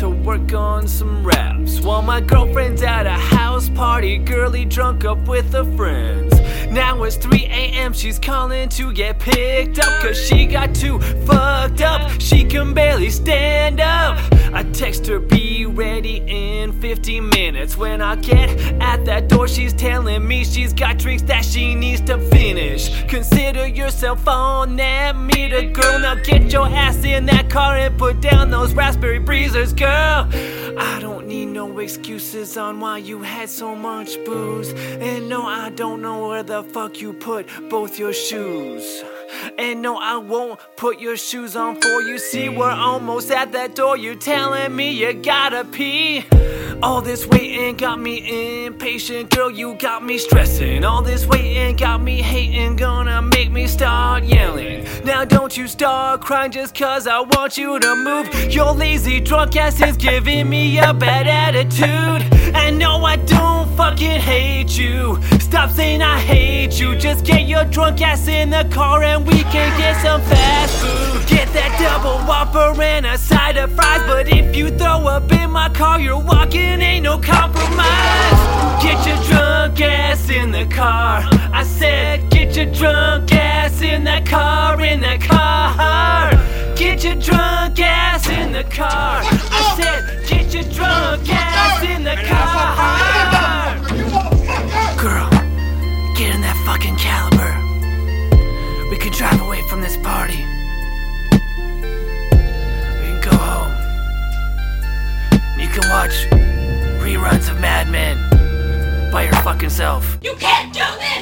work on some raps. While my girlfriend's at a house party, girly drunk up with her friends. Now it's 3 a.m., she's calling to get picked up. Cause she got too fucked up, she can barely stand up. I text her, be ready in 15 minutes. When I get at that door, she's telling me she's got drinks that she needs to finish. Consider yourself on that meter, girl. Now get your ass in that car and put down those raspberry breezers, girl. I don't need no excuses on why you had so much booze. And no, I don't know where the fuck you put both your shoes. And no, I won't put your shoes on for you. See, we're almost at that door. You're telling me you gotta pee? All this waiting got me impatient, girl. You got me stressing. All this waiting got me hating, gonna make me start yelling. Now don't you start crying just cause I want you to move. Your lazy drunk ass is giving me a bad attitude. And no, I don't fucking hate you. Stop saying I hate you. Just get your drunk ass in the car and we can get some fast food. Get that double whopper and a side of fries. But if you throw up my car, you're walking, ain't no compromise. Get your drunk ass in the car. I said, get your drunk ass in that car, in that car. Get your drunk ass in the car. I said, get your drunk ass in the car. Girl, get in that fucking caliber. We can drive away from this party. Fucking self. You can't do this!